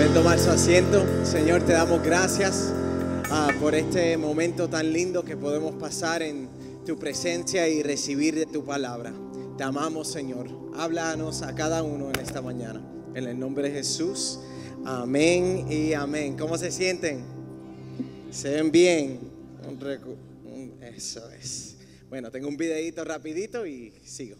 Pueden tomar su asiento. Señor, te damos gracias ah, por este momento tan lindo que podemos pasar en tu presencia y recibir de tu palabra. Te amamos, Señor. Háblanos a cada uno en esta mañana. En el nombre de Jesús. Amén y amén. ¿Cómo se sienten? ¿Se ven bien? Eso es. Bueno, tengo un videito rapidito y sigo.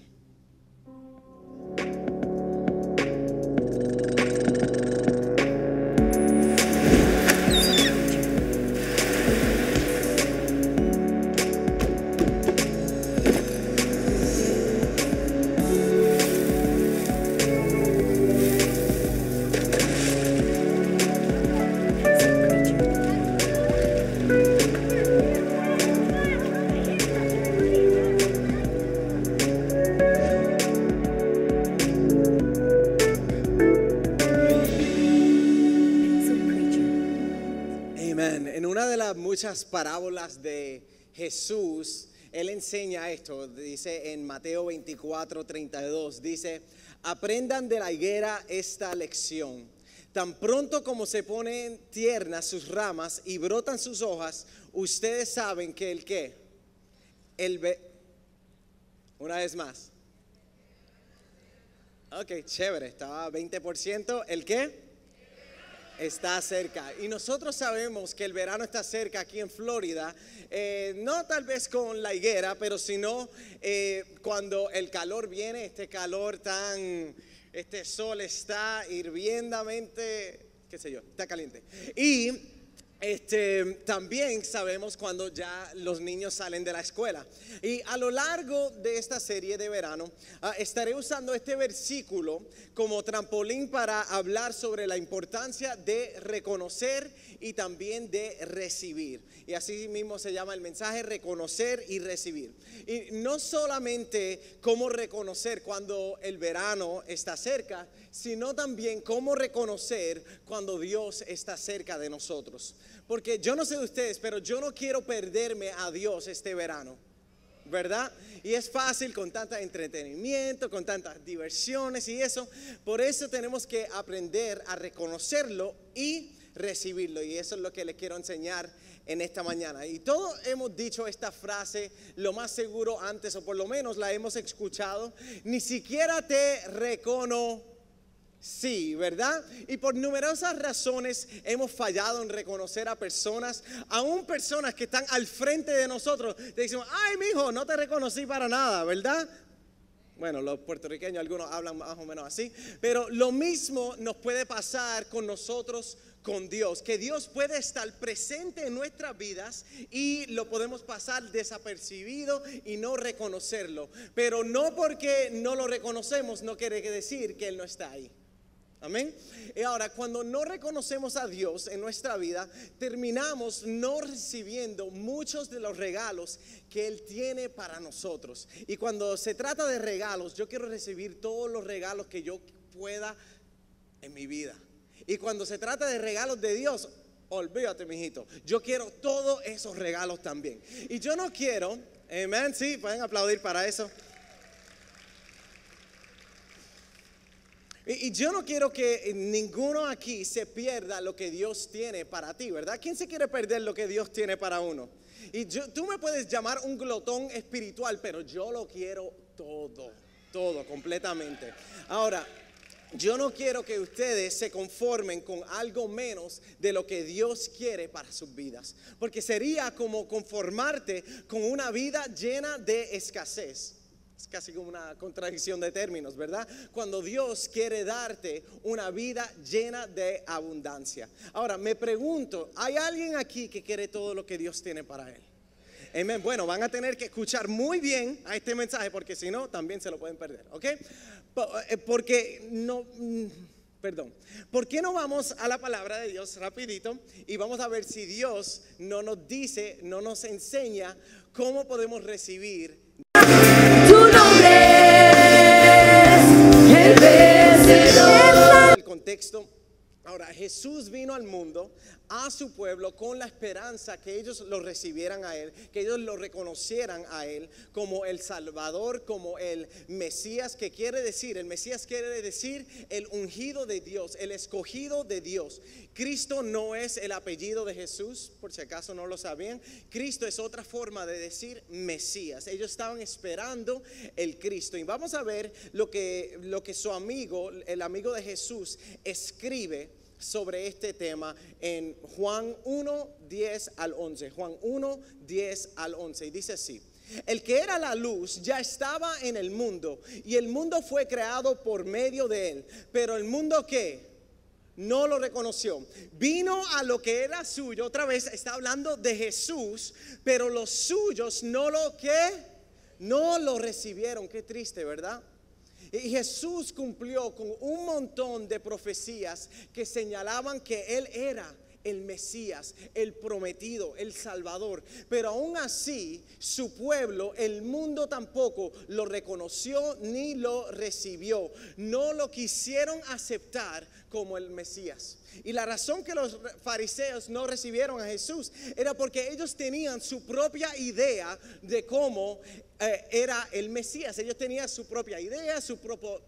Muchas parábolas de Jesús, él enseña esto, dice en Mateo 24, 32, dice, aprendan de la higuera esta lección. Tan pronto como se ponen tiernas sus ramas y brotan sus hojas, ustedes saben que el qué, el ve- una vez más. Ok, chévere, estaba 20%, ¿el qué? Está cerca. Y nosotros sabemos que el verano está cerca aquí en Florida, eh, no tal vez con la higuera, pero sino eh, cuando el calor viene, este calor tan, este sol está hirviendamente, qué sé yo, está caliente. Y este, también sabemos cuando ya los niños salen de la escuela. Y a lo largo de esta serie de verano, ah, estaré usando este versículo como trampolín para hablar sobre la importancia de reconocer y también de recibir. Y así mismo se llama el mensaje, reconocer y recibir. Y no solamente cómo reconocer cuando el verano está cerca, sino también cómo reconocer cuando Dios está cerca de nosotros. Porque yo no sé de ustedes, pero yo no quiero perderme a Dios este verano. ¿Verdad? Y es fácil con tanto entretenimiento, con tantas diversiones y eso. Por eso tenemos que aprender a reconocerlo y recibirlo. Y eso es lo que les quiero enseñar en esta mañana. Y todos hemos dicho esta frase lo más seguro antes, o por lo menos la hemos escuchado. Ni siquiera te recono. Sí, ¿verdad? Y por numerosas razones hemos fallado en reconocer a personas, aún personas que están al frente de nosotros. Te decimos, ay, mijo, no te reconocí para nada, ¿verdad? Bueno, los puertorriqueños, algunos hablan más o menos así, pero lo mismo nos puede pasar con nosotros, con Dios, que Dios puede estar presente en nuestras vidas y lo podemos pasar desapercibido y no reconocerlo. Pero no porque no lo reconocemos, no quiere decir que Él no está ahí. Amén. Y ahora, cuando no reconocemos a Dios en nuestra vida, terminamos no recibiendo muchos de los regalos que Él tiene para nosotros. Y cuando se trata de regalos, yo quiero recibir todos los regalos que yo pueda en mi vida. Y cuando se trata de regalos de Dios, olvídate, mijito. Yo quiero todos esos regalos también. Y yo no quiero, amén, sí, pueden aplaudir para eso. Y, yo no quiero que ninguno aquí se pierda lo que Dios tiene para ti, ¿verdad? ¿Quién se quiere perder lo que Dios tiene para uno? Y tú me puedes llamar un glotón espiritual, pero yo lo quiero todo, todo, completamente. Ahora, yo no quiero que ustedes se conformen con algo menos de lo que Dios quiere para sus vidas, porque sería como conformarte con una vida llena de escasez. Es casi como una contradicción de términos, ¿verdad? Cuando Dios quiere darte una vida llena de abundancia. Ahora, me pregunto, ¿hay alguien aquí que quiere todo lo que Dios tiene para él? Amén. Bueno, van a tener que escuchar muy bien a este mensaje porque si no, también se lo pueden perder, ¿ok? Eh, Porque no, mm, perdón, ¿por qué no vamos a la palabra de Dios rapidito y vamos a ver si Dios no nos dice, no nos enseña cómo podemos recibir contexto Ahora, Jesús vino al mundo, a su pueblo, con la esperanza que ellos lo recibieran a Él, que ellos lo reconocieran a Él como el Salvador, como el Mesías, que quiere decir, el Mesías quiere decir el ungido de Dios, el escogido de Dios. Cristo no es el apellido de Jesús, por si acaso no lo sabían. Cristo es otra forma de decir Mesías. Ellos estaban esperando el Cristo. Y vamos a ver lo que, lo que su amigo, el amigo de Jesús, escribe sobre este tema en Juan 1, 10 al 11. Juan 1, 10 al 11. Y dice así. El que era la luz ya estaba en el mundo y el mundo fue creado por medio de él. Pero el mundo que no lo reconoció. Vino a lo que era suyo. Otra vez está hablando de Jesús, pero los suyos no lo que no lo recibieron. Qué triste, ¿verdad? Y Jesús cumplió con un montón de profecías que señalaban que Él era el Mesías, el prometido, el Salvador. Pero aún así, su pueblo, el mundo tampoco lo reconoció ni lo recibió. No lo quisieron aceptar como el Mesías. Y la razón que los fariseos no recibieron a Jesús era porque ellos tenían su propia idea de cómo eh, era el Mesías. Ellos tenían su propia idea, sus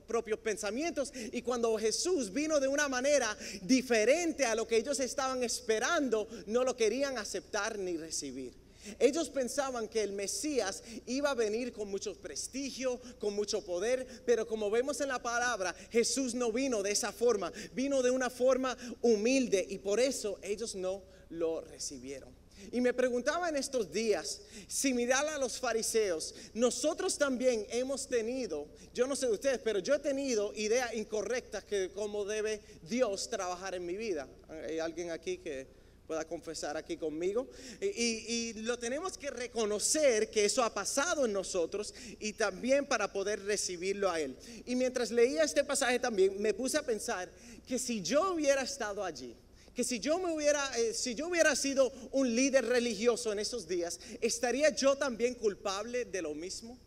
propios pensamientos. Y cuando Jesús vino de una manera diferente a lo que ellos estaban esperando, no lo querían aceptar ni recibir. Ellos pensaban que el Mesías iba a venir con mucho prestigio, con mucho poder, pero como vemos en la palabra, Jesús no vino de esa forma, vino de una forma humilde y por eso ellos no lo recibieron. Y me preguntaba en estos días, similar a los fariseos, nosotros también hemos tenido, yo no sé de ustedes, pero yo he tenido ideas incorrectas que cómo debe Dios trabajar en mi vida. ¿Hay alguien aquí que pueda confesar aquí conmigo. Y, lo tenemos que reconocer que eso ha pasado en nosotros y también para poder recibirlo a Él. Y mientras leía este pasaje también me puse a pensar que si yo hubiera estado allí, que si yo me hubiera, eh, si yo hubiera sido un líder religioso en esos días, estaría yo también culpable de lo mismo,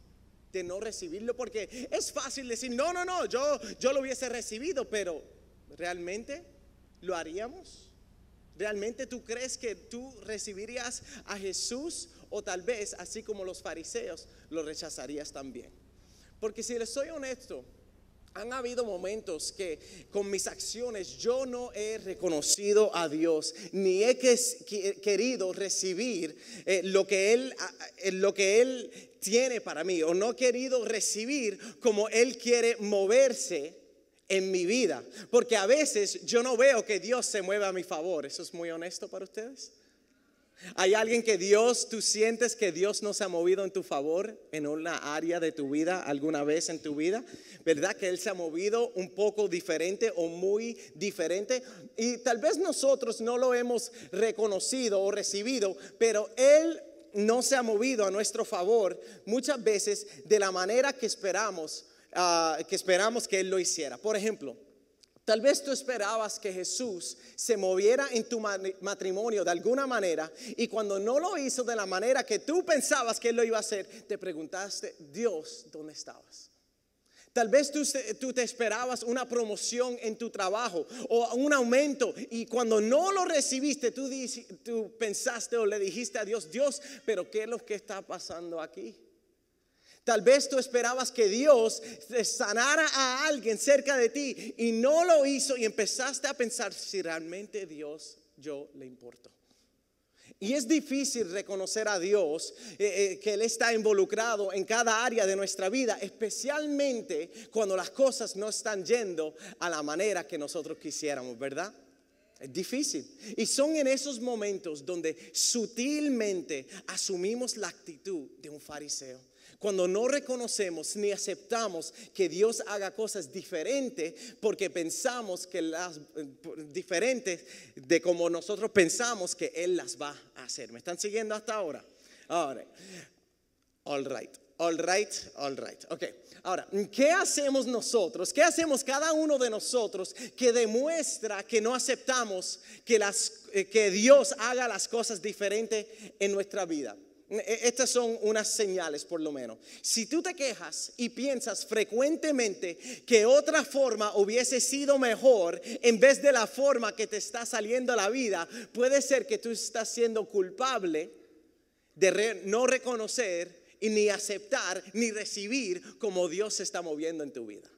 de no recibirlo, porque es fácil decir, no, no, no, yo, yo lo hubiese recibido, pero ¿realmente lo haríamos? ¿Realmente tú crees que tú recibirías a Jesús o tal vez, así como los fariseos, lo rechazarías también? Porque si les soy honesto, han habido momentos que con mis acciones yo no he reconocido a Dios, ni he querido recibir eh, lo, que él, eh, lo que Él tiene para mí, o no he querido recibir como Él quiere moverse en mi vida. Porque a veces yo no veo que Dios se mueva a mi favor. ¿Eso es muy honesto para ustedes? ¿Hay alguien que Dios, tú sientes que Dios no se ha movido en tu favor en una área de tu vida alguna vez en tu vida? ¿Verdad que Él se ha movido un poco diferente o muy diferente? Y tal vez nosotros no lo hemos reconocido o recibido, pero Él no se ha movido a nuestro favor muchas veces de la manera que esperamos Ah, que esperamos que Él lo hiciera. Por ejemplo, Tal vez tú esperabas que Jesús se moviera en tu matrimonio de alguna manera y cuando no lo hizo de la manera que tú pensabas que Él lo iba a hacer, te preguntaste, Dios, ¿dónde estabas? Tal vez tú, te esperabas una promoción en tu trabajo o un aumento y cuando no lo recibiste, tú, tú pensaste o le dijiste a Dios, Dios, pero ¿qué es lo que está pasando aquí? Tal vez tú esperabas que Dios sanara a alguien cerca de ti y no lo hizo y empezaste a pensar si realmente Dios yo le importo. Y es difícil reconocer a Dios eh, eh, que Él está involucrado en cada área de nuestra vida, especialmente cuando las cosas no están yendo a la manera que nosotros quisiéramos, ¿verdad? Es difícil. Y son en esos momentos donde sutilmente asumimos la actitud de un fariseo cuando no reconocemos ni aceptamos que Dios haga cosas diferentes porque pensamos que las diferentes de como nosotros pensamos que Él las va a hacer. ¿Me están siguiendo hasta ahora? Ahora, all right, all right, all right. Ok, ahora, ¿qué hacemos nosotros? ¿Qué hacemos cada uno de nosotros que demuestra que no aceptamos que, las, eh, que Dios haga las cosas diferentes en nuestra vida? E- Estas son unas señales por lo menos. Si tú te quejas y piensas frecuentemente que otra forma hubiese sido mejor en vez de la forma que te está saliendo la vida, puede ser que tú estás siendo culpable de no reconocer y ni aceptar ni recibir como Dios se está moviendo en tu vida.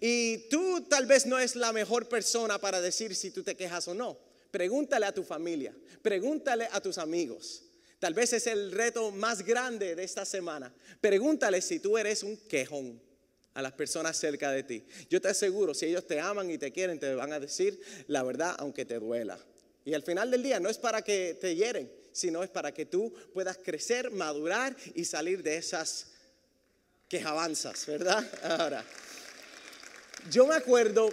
Y tú tal vez no es la mejor persona para decir si tú te quejas o no. Pregúntale a tu familia, pregúntale a tus amigos. Tal vez es el reto más grande de esta semana. Pregúntale si tú eres un quejón a las personas cerca de ti. Yo te aseguro, si ellos te aman y te quieren, te van a decir la verdad aunque te duela. Y al final del día no es para que te hieren, sino es para que tú puedas crecer, madurar y salir de esas quejabanzas, ¿verdad? Ahora. Yo me acuerdo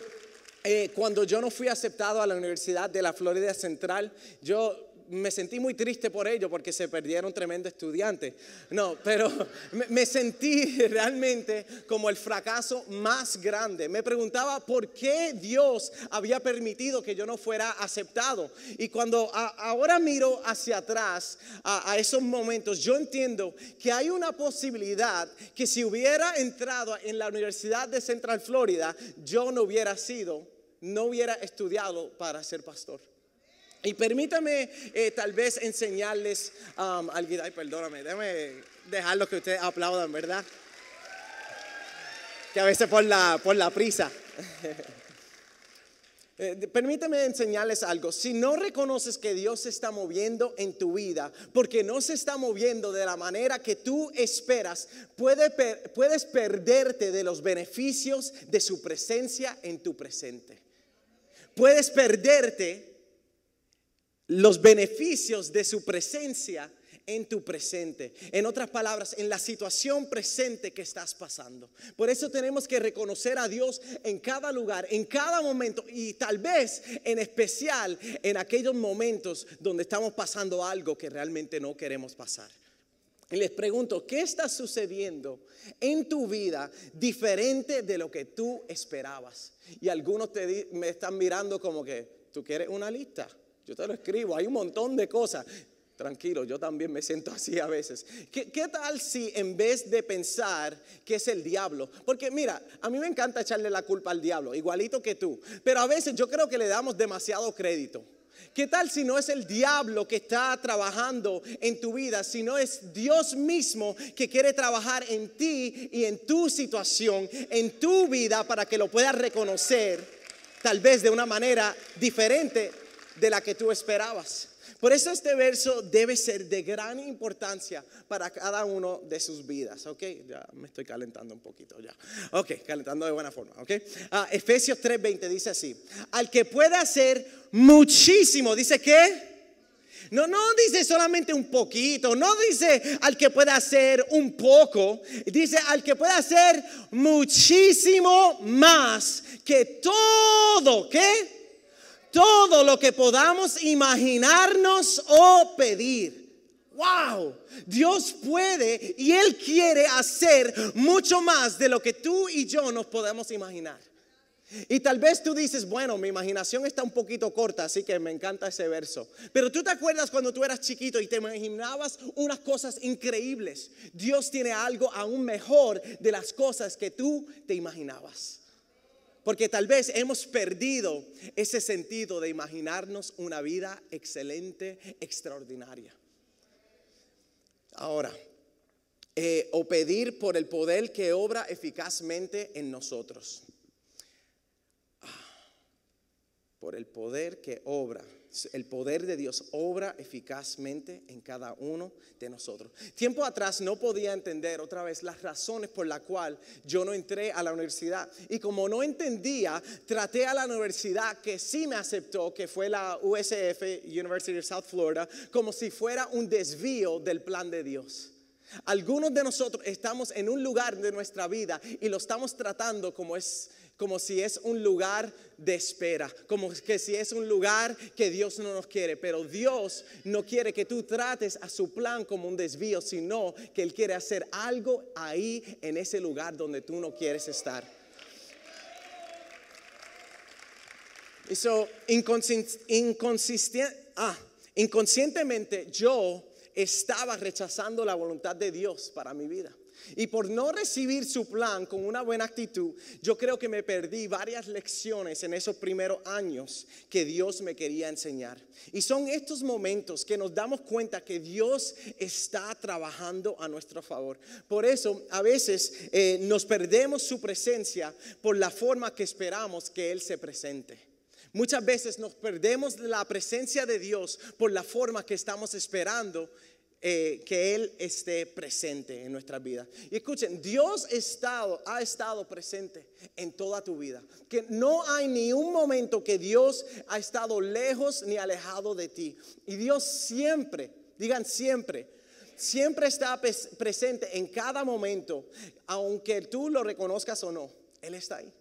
eh, cuando yo no fui aceptado a la Universidad de la Florida Central, yo me sentí muy triste por ello porque se perdieron tremendo estudiante. No, pero me, sentí realmente como el fracaso más grande. Me preguntaba por qué Dios había permitido que yo no fuera aceptado. Y cuando ahora miro hacia atrás a, a esos momentos, yo entiendo que hay una posibilidad que si hubiera entrado en la Universidad de Central Florida, yo no hubiera sido, no hubiera estudiado para ser pastor. Y permítame eh, tal vez enseñarles um, algo. Ay, perdóname, déjame dejarlo que ustedes aplaudan, ¿verdad? Que a veces por la, por la prisa. Eh, Permíteme enseñarles algo. Si no reconoces que Dios se está moviendo en tu vida, porque no se está moviendo de la manera que tú esperas, puede puedes perderte de los beneficios de su presencia en tu presente. Puedes perderte los beneficios de su presencia en tu presente. En otras palabras, en la situación presente que estás pasando. Por eso tenemos que reconocer a Dios en cada lugar, en cada momento y tal vez en especial en aquellos momentos donde estamos pasando algo que realmente no queremos pasar. Y les pregunto, ¿qué está sucediendo en tu vida diferente de lo que tú esperabas? Y algunos me están mirando como que, ¿tú quieres una lista? Yo te lo escribo, hay un montón de cosas. Tranquilo, yo también me siento así a veces. ¿Qué, tal si en vez de pensar que es el diablo? Porque mira, a mí me encanta echarle la culpa al diablo, igualito que tú. Pero a veces yo creo que le damos demasiado crédito. ¿Qué tal si no es el diablo que está trabajando en tu vida, sino es Dios mismo que quiere trabajar en ti y en tu situación, en tu vida, para que lo puedas reconocer, tal vez de una manera diferente de la que tú esperabas? Por eso este verso debe ser de gran importancia para cada uno de sus vidas, ¿ok? Ya me estoy calentando un poquito ya. Ok, calentando de buena forma, ¿ok? Ah, Efesios 3:20 dice así, al que pueda hacer muchísimo, dice que... No, no dice solamente un poquito, no dice al que pueda hacer un poco, dice al que pueda hacer muchísimo más que todo, ¿qué? Todo lo que podamos imaginarnos o pedir. Wow, Dios puede y Él quiere hacer mucho más de lo que tú y yo nos podemos imaginar. Y tal vez tú dices, bueno, mi imaginación está un poquito corta, así que me encanta ese verso. Pero tú te acuerdas cuando tú eras chiquito y te imaginabas unas cosas increíbles. Dios tiene algo aún mejor de las cosas que tú te imaginabas. Porque tal vez hemos perdido ese sentido de imaginarnos una vida excelente, extraordinaria. Ahora, eh, o pedir por el poder que obra eficazmente en nosotros. Ah, Por el poder que obra. El poder de Dios obra eficazmente en cada uno de nosotros. Tiempo atrás no podía entender otra vez las razones por las cuales yo no entré a la universidad. Y como no entendía, traté a la universidad que sí me aceptó, que fue la USF, University of South Florida, como si fuera un desvío del plan de Dios. Algunos de nosotros estamos en un lugar de nuestra vida y lo estamos tratando como es como si es un lugar de espera, como que si es un lugar que Dios no nos quiere, pero Dios no quiere que tú trates a su plan como un desvío, sino que Él quiere hacer algo ahí en ese lugar donde tú no quieres estar. Y so, inconsisten- inconsisten- ah, inconscientemente yo estaba rechazando la voluntad de Dios para mi vida. Y por no recibir su plan con una buena actitud, yo creo que me perdí varias lecciones en esos primeros años que Dios me quería enseñar. Y son estos momentos que nos damos cuenta que Dios está trabajando a nuestro favor. Por eso a veces eh, nos perdemos su presencia por la forma que esperamos que Él se presente. Muchas veces nos perdemos la presencia de Dios por la forma que estamos esperando eh, que Él esté presente en nuestra vida. Y escuchen, Dios estado, ha estado presente en toda tu vida. Que no hay ni un momento que Dios ha estado lejos ni alejado de ti. Y Dios siempre, digan siempre, siempre está presente en cada momento, aunque tú lo reconozcas o no. Él está ahí.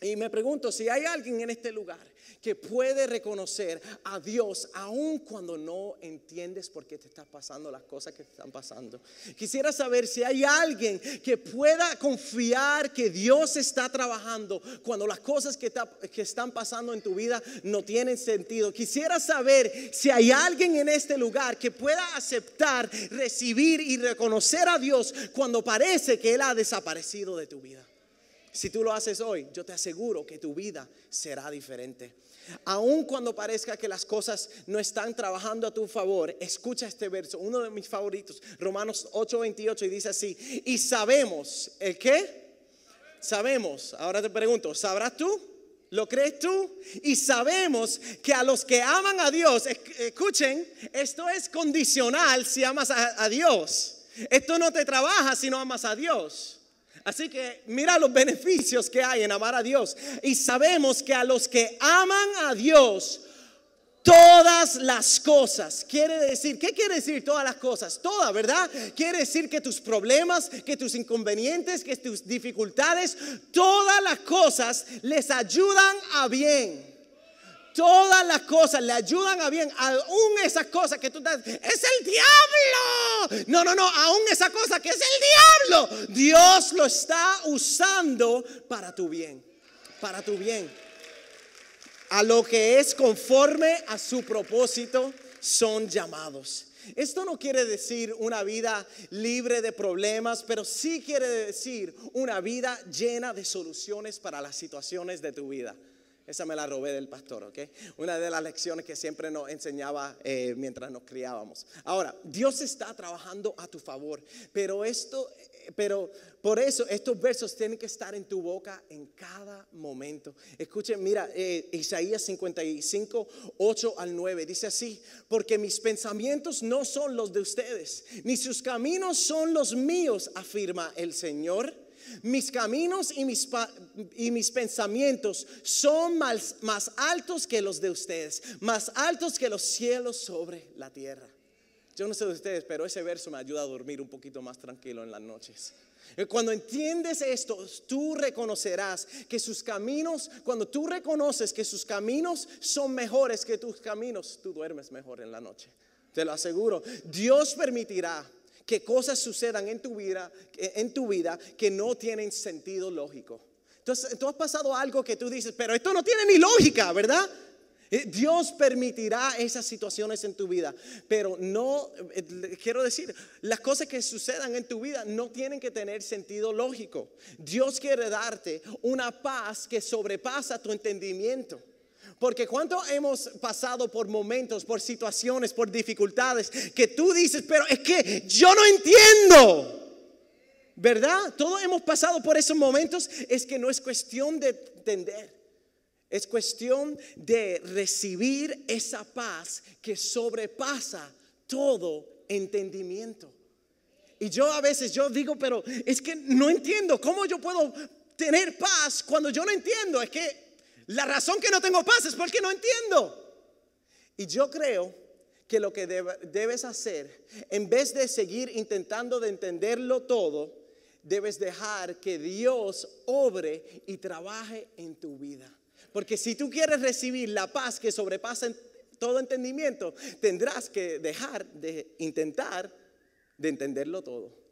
Y me pregunto si hay alguien en este lugar que puede reconocer a Dios aun cuando no entiendes por qué te están pasando las cosas que te están pasando. Quisiera saber si hay alguien que pueda confiar que Dios está trabajando cuando las cosas que, que están pasando en tu vida no tienen sentido. Quisiera saber si hay alguien en este lugar que pueda aceptar, recibir y reconocer a Dios cuando parece que Él ha desaparecido de tu vida. Si tú lo haces hoy, yo te aseguro que tu vida será diferente. Aun cuando parezca que las cosas no están trabajando a tu favor, escucha este verso, uno de mis favoritos, Romanos 8:28, y dice así, y sabemos, ¿el qué? Sabemos, ahora te pregunto, ¿sabrás tú? ¿Lo crees tú? Y sabemos que a los que aman a Dios, escuchen, esto es condicional si amas a, a Dios. Esto no te trabaja si no amas a Dios. Así que mira los beneficios que hay en amar a Dios. Y sabemos que a los que aman a Dios, todas las cosas. Quiere decir, ¿qué quiere decir todas las cosas? Todas, ¿verdad? Quiere decir que tus problemas, que tus inconvenientes, que tus dificultades, todas las cosas les ayudan a bien. Todas las cosas le ayudan a bien, aún esas cosas que tú estás, es el diablo. No, no, no, aún esa cosa que es el diablo, Dios lo está usando para tu bien, para tu bien. A lo que es conforme a su propósito son llamados. Esto no quiere decir una vida libre de problemas, pero sí quiere decir una vida llena de soluciones para las situaciones de tu vida. Esa me la robé del pastor, ¿ok? Una de las lecciones que siempre nos enseñaba eh, mientras nos criábamos. Ahora, Dios está trabajando a tu favor, pero esto, eh, pero por eso estos versos tienen que estar en tu boca en cada momento. Escuchen, mira, eh, Isaías 55, 8 al 9, dice así, porque mis pensamientos no son los de ustedes, ni sus caminos son los míos, afirma el Señor mis caminos y mis, pensamientos son más, más altos que los de ustedes, más altos que los cielos sobre la tierra. Yo no sé de ustedes, pero ese verso me ayuda a dormir un poquito más tranquilo en las noches. Eh, cuando entiendes esto, tú reconocerás que sus caminos, cuando tú reconoces que sus caminos son mejores que tus caminos, tú duermes mejor en la noche. Te lo aseguro. Dios permitirá que cosas sucedan en tu vida, en tu vida que no tienen sentido lógico. Entonces, tú has pasado algo que tú dices, pero esto no tiene ni lógica, ¿verdad? Eh, Dios permitirá esas situaciones en tu vida, pero no, eh, quiero decir, las cosas que sucedan en tu vida no tienen que tener sentido lógico. Dios quiere darte una paz que sobrepasa tu entendimiento. Porque cuánto hemos pasado por momentos, por situaciones, por dificultades que tú dices, pero es que yo no entiendo. ¿Verdad? Todos hemos pasado por esos momentos. Es que no es cuestión de entender. Es cuestión de recibir esa paz que sobrepasa todo entendimiento. Y yo a veces yo digo, pero es que no entiendo cómo yo puedo tener paz cuando yo no entiendo. Es que la razón que no tengo paz es porque no entiendo. Y yo creo que lo que debes hacer, en vez de seguir intentando de entenderlo todo, debes dejar que Dios obre y trabaje en tu vida. Porque si tú quieres recibir la paz que sobrepasa todo entendimiento, tendrás que dejar de intentar de entenderlo todo.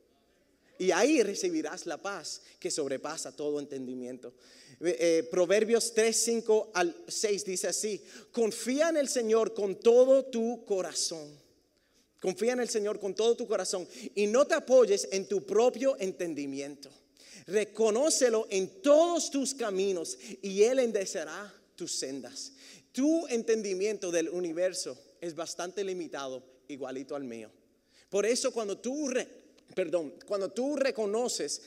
Y ahí recibirás la paz que sobrepasa todo entendimiento. Eh, eh, Proverbios 3, 5 al 6 dice así, confía en el Señor con todo tu corazón Confía en el Señor con todo tu corazón y no te apoyes en tu propio entendimiento. Reconócelo en todos tus caminos y Él enderecerá tus sendas. Tu entendimiento del universo es bastante limitado, igualito al mío. Por eso cuando tú, perdón, cuando tú reconoces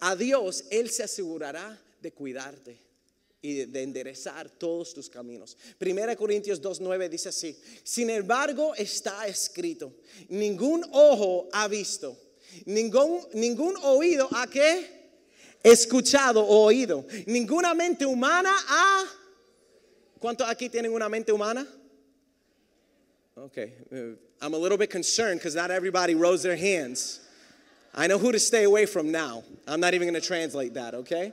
a Dios, Él se asegurará de cuidarte y de enderezar todos tus caminos. Primera Corintios 2.9 dice así, sin embargo está escrito, ningún ojo ha visto, ningún, ningún oído ha escuchado o oído, ninguna mente humana ha... ¿Cuántos aquí tienen una mente humana? Okay, uh, I'm a little bit concerned because not everybody rose their hands. I know who to stay away from now. I'm not even going to translate that, okay?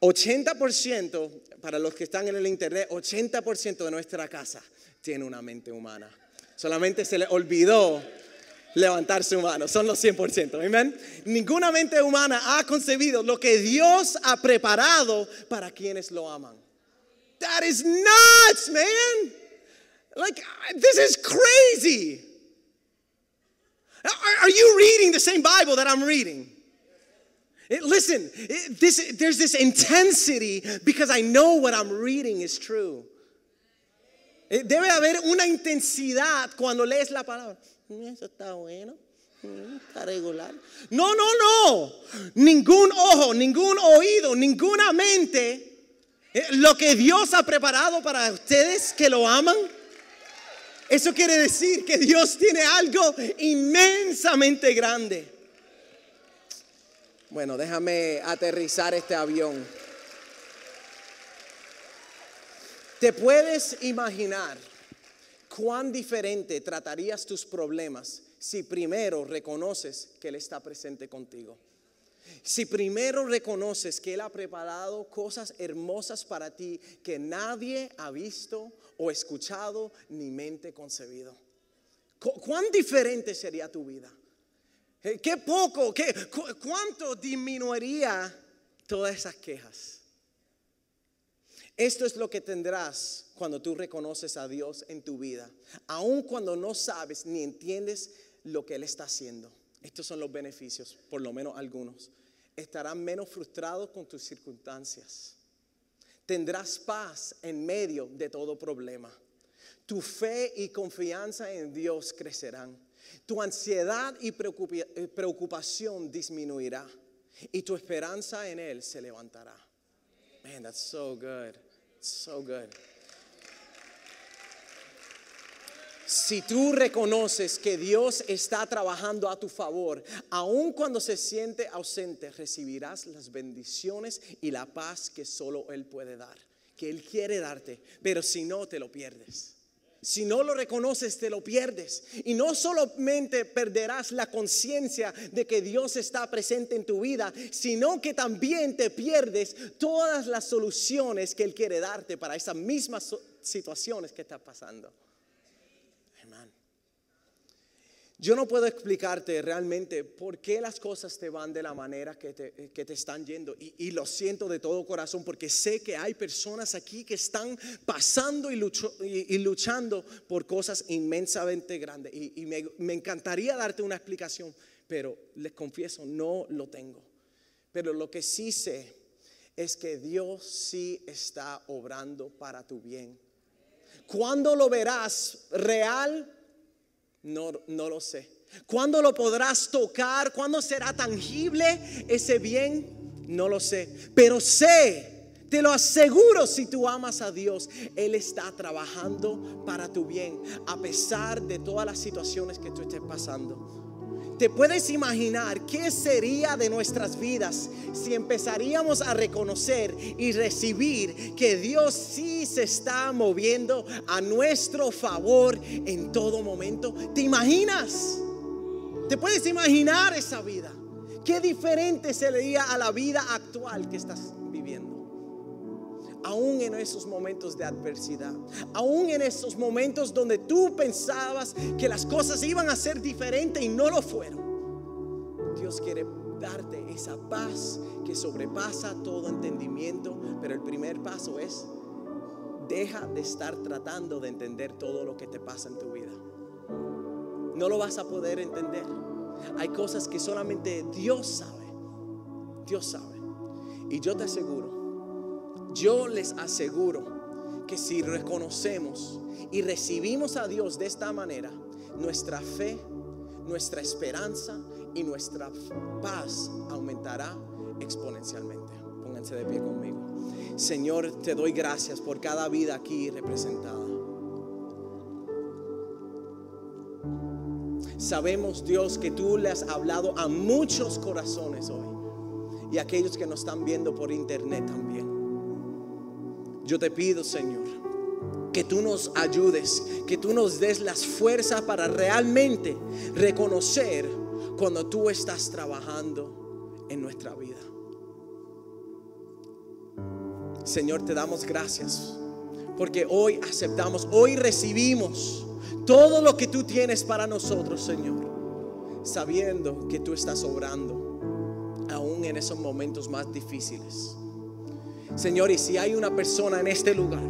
80%, para los que están en el internet, 80% de nuestra casa tiene una mente humana. Solamente se le olvidó levantar su mano. Son los 100%. Amén. Ninguna mente humana ha concebido lo que Dios ha preparado para quienes lo aman. That is nuts, man. Like, this is crazy. Are, you reading the same Bible that I'm reading? Listen, this, there's this intensity because I know what I'm reading is true. Debe haber una intensidad cuando lees la palabra. Mm, eso está bueno. Mm, está regular. No, no, no. Ningún ojo, ningún oído, ninguna mente. Eh, lo que Dios ha preparado para ustedes que lo aman. Eso quiere decir que Dios tiene algo inmensamente grande. Bueno, déjame aterrizar este avión. ¿Te puedes imaginar cuán diferente tratarías tus problemas si primero reconoces que Él está presente contigo? Si primero reconoces que Él ha preparado cosas hermosas para ti que nadie ha visto o escuchado ni mente concebido. ¿Cuán diferente sería tu vida? Eh, ¿Qué poco, qué, cuánto disminuiría todas esas quejas? Esto es lo que tendrás cuando tú reconoces a Dios en tu vida, aun cuando no sabes ni entiendes lo que Él está haciendo. Estos son los beneficios, por lo menos algunos. Estarás menos frustrado con tus circunstancias. Tendrás paz en medio de todo problema. Tu fe y confianza en Dios crecerán tu ansiedad y eh, preocupación disminuirá y tu esperanza en Él se levantará. Man, that's so good. So good. Si tú reconoces que Dios está trabajando a tu favor, aun cuando se siente ausente, recibirás las bendiciones y la paz que solo Él puede dar, que Él quiere darte, pero si no, te lo pierdes. Si no lo reconoces, te lo pierdes. Y no solamente perderás la conciencia de que Dios está presente en tu vida, sino que también te pierdes todas las soluciones que Él quiere darte para esas mismas situaciones que estás pasando. Yo no puedo explicarte realmente por qué las cosas te van de la manera que te, están yendo. Y, lo siento de todo corazón porque sé que hay personas aquí que están pasando y, luchando por cosas inmensamente grandes. Y, me, me encantaría darte una explicación, pero les confieso, no lo tengo. Pero lo que sí sé es que Dios sí está obrando para tu bien. ¿Cuándo lo verás real? No, no lo sé. ¿Cuándo lo podrás tocar? ¿Cuándo será tangible ese bien? No lo sé. Pero sé, te lo aseguro, si tú amas a Dios, Él está trabajando para tu bien, a pesar de todas las situaciones que tú estés pasando. ¿Te puedes imaginar qué sería de nuestras vidas si empezaríamos a reconocer y recibir que Dios sí se está moviendo a nuestro favor en todo momento? ¿Te imaginas? ¿Te puedes imaginar esa vida? ¿Qué diferente sería a la vida actual que estás? Aún en esos momentos de adversidad, aún en esos momentos donde tú pensabas que las cosas iban a ser diferentes y no lo fueron. Dios quiere darte esa paz que sobrepasa todo entendimiento, pero el primer paso es, deja de estar tratando de entender todo lo que te pasa en tu vida. no lo vas a poder entender. Hay cosas que solamente Dios sabe. Dios sabe. Y yo te aseguro, yo les aseguro que si reconocemos y recibimos a Dios de esta manera, nuestra fe, nuestra esperanza y nuestra paz aumentará exponencialmente. Pónganse de pie conmigo. Señor, te doy gracias por cada vida aquí representada. Sabemos, Dios, que tú le has hablado a muchos corazones hoy y a aquellos que nos están viendo por internet también. Yo te pido, Señor, que tú nos ayudes, que tú nos des las fuerzas para realmente reconocer cuando tú estás trabajando en nuestra vida. Señor, te damos gracias porque hoy aceptamos, hoy recibimos todo lo que tú tienes para nosotros, Señor, sabiendo que tú estás obrando aún en esos momentos más difíciles. Señor, y si hay una persona en este lugar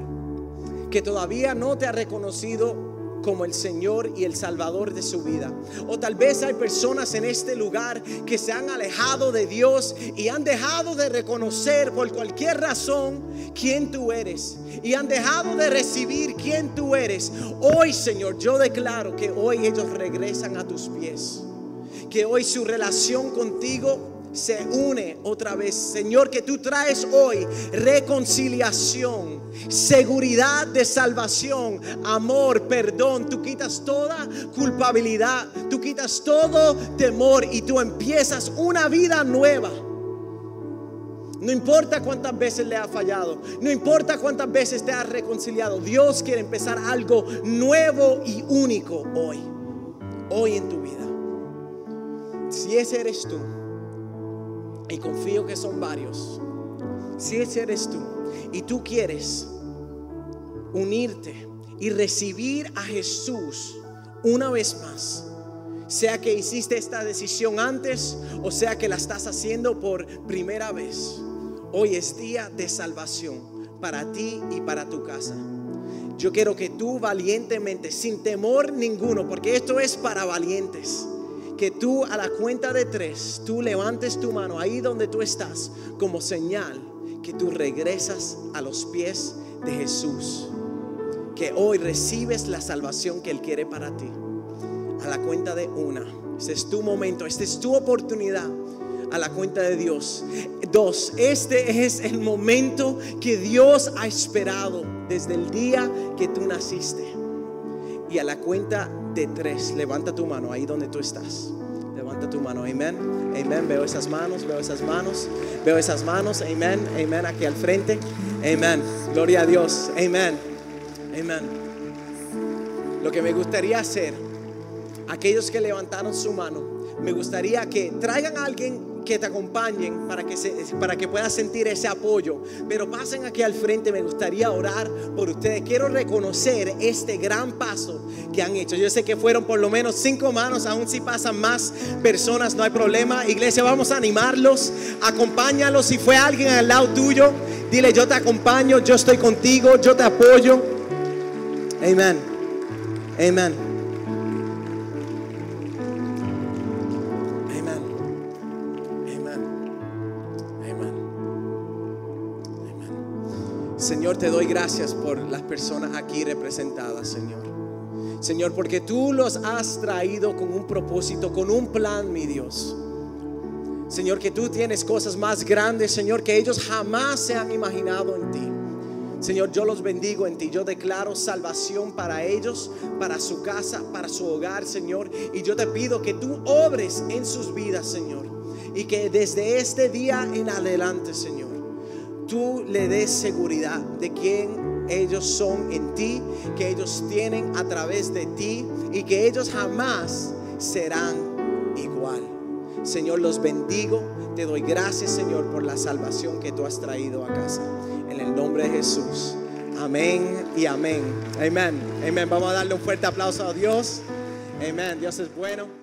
que todavía no te ha reconocido como el Señor y el Salvador de su vida. O tal vez hay personas en este lugar que se han alejado de Dios y han dejado de reconocer por cualquier razón quién tú eres. Y han dejado de recibir quién tú eres. Hoy, Señor, yo declaro que hoy ellos regresan a tus pies. Que hoy su relación contigo se une otra vez. Señor, que tú traes hoy reconciliación, seguridad de salvación, amor, perdón. Tú quitas toda culpabilidad, tú quitas todo temor y tú empiezas una vida nueva. No importa cuántas veces le ha fallado, no importa cuántas veces te ha reconciliado, Dios quiere empezar algo nuevo y único hoy, hoy en tu vida. Si ese eres tú, y confío que son varios, si ese eres tú y tú quieres unirte y recibir a Jesús una vez más, sea que hiciste esta decisión antes o sea que la estás haciendo por primera vez, hoy es día de salvación para ti y para tu casa. Yo quiero que tú valientemente, sin temor ninguno, porque esto es para valientes que tú a la cuenta de tres, tú levantes tu mano ahí donde tú estás como señal que tú regresas a los pies de Jesús. Que hoy recibes la salvación que Él quiere para ti. A la cuenta de una. Este es tu momento, esta es tu oportunidad. A la cuenta de Dios. Dos, este es el momento que Dios ha esperado desde el día que tú naciste. Y a la cuenta de tres, levanta tu mano ahí donde tú estás. Levanta tu mano, amén. Amén. Veo esas manos, veo esas manos, veo esas manos, amén. Amén. Aquí al frente, amén. Gloria a Dios, amén. Amén. Lo que me gustaría hacer, aquellos que levantaron su mano, me gustaría que traigan a alguien que te acompañen para que, se, para que puedas sentir ese apoyo. Pero pasen aquí al frente, me gustaría orar por ustedes. Quiero reconocer este gran paso que han hecho. Yo sé que fueron por lo menos cinco manos, aún si pasan más personas, no hay problema. Iglesia, vamos a animarlos, acompáñalos. Si fue alguien al lado tuyo, dile yo te acompaño, yo estoy contigo, yo te apoyo. Amén. Amén. Señor, te doy gracias por las personas aquí representadas, Señor. Señor, porque tú los has traído con un propósito, con un plan, mi Dios. Señor, que tú tienes cosas más grandes, Señor, que ellos jamás se han imaginado en ti. Señor, yo los bendigo en ti. Yo declaro salvación para ellos, para su casa, para su hogar, Señor. Y yo te pido que tú obres en sus vidas, Señor. Y que desde este día en adelante, Señor tú le des seguridad de quién ellos son en ti, que ellos tienen a través de ti y que ellos jamás serán igual. Señor, los bendigo. Te doy gracias, Señor, por la salvación que tú has traído a casa. En el nombre de Jesús. Amén y amén. Amén. Amén. Vamos a darle un fuerte aplauso a Dios. Amén. Dios es bueno.